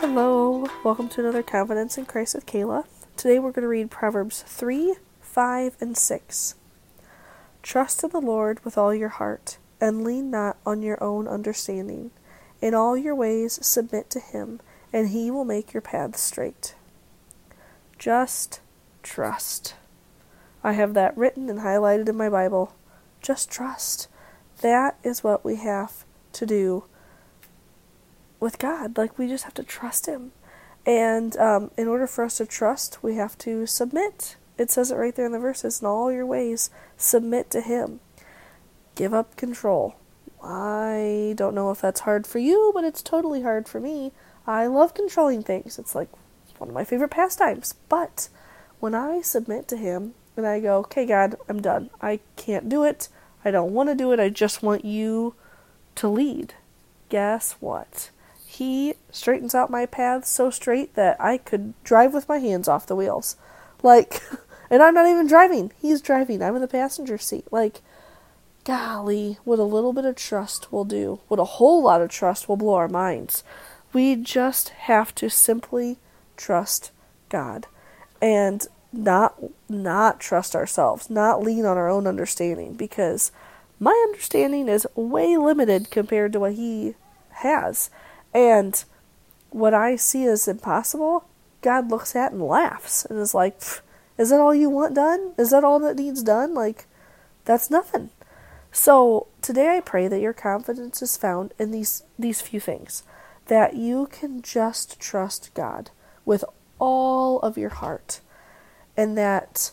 Hello, welcome to another Confidence in Christ with Kala. Today we're going to read Proverbs 3, 5, and 6. Trust in the Lord with all your heart, and lean not on your own understanding. In all your ways submit to him, and he will make your paths straight. Just trust. I have that written and highlighted in my Bible. Just trust. That is what we have to do with God. Like, we just have to trust Him. And um, in order for us to trust, we have to submit. It says it right there in the verses. In all your ways, submit to Him. Give up control. I don't know if that's hard for you, but it's totally hard for me. I love controlling things. It's like one of my favorite pastimes. But when I submit to Him and I go, okay, God, I'm done. I can't do it. I don't want to do it. I just want you to lead. Guess what? He straightens out my path so straight that I could drive with my hands off the wheels. Like, and I'm not even driving. He's driving. I'm in the passenger seat. Like, golly, what a little bit of trust will do. What a whole lot of trust will blow our minds. We just have to simply trust God and not not trust ourselves, not lean on our own understanding because my understanding is way limited compared to what he has. And what I see as impossible, God looks at and laughs and is like, Is that all you want done? Is that all that needs done? Like, that's nothing. So today I pray that your confidence is found in these these few things. That you can just trust God with all of your heart. And that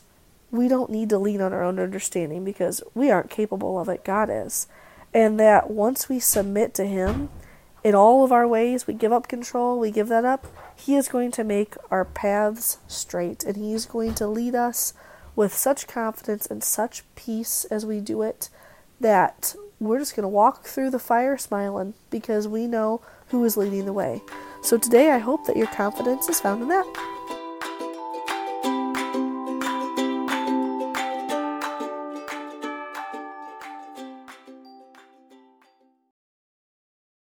we don't need to lean on our own understanding because we aren't capable of it. God is. And that once we submit to Him, in all of our ways, we give up control, we give that up, He is going to make our paths straight and He is going to lead us with such confidence and such peace as we do it that we're just going to walk through the fire smiling because we know who is leading the way. So today, I hope that your confidence is found in that.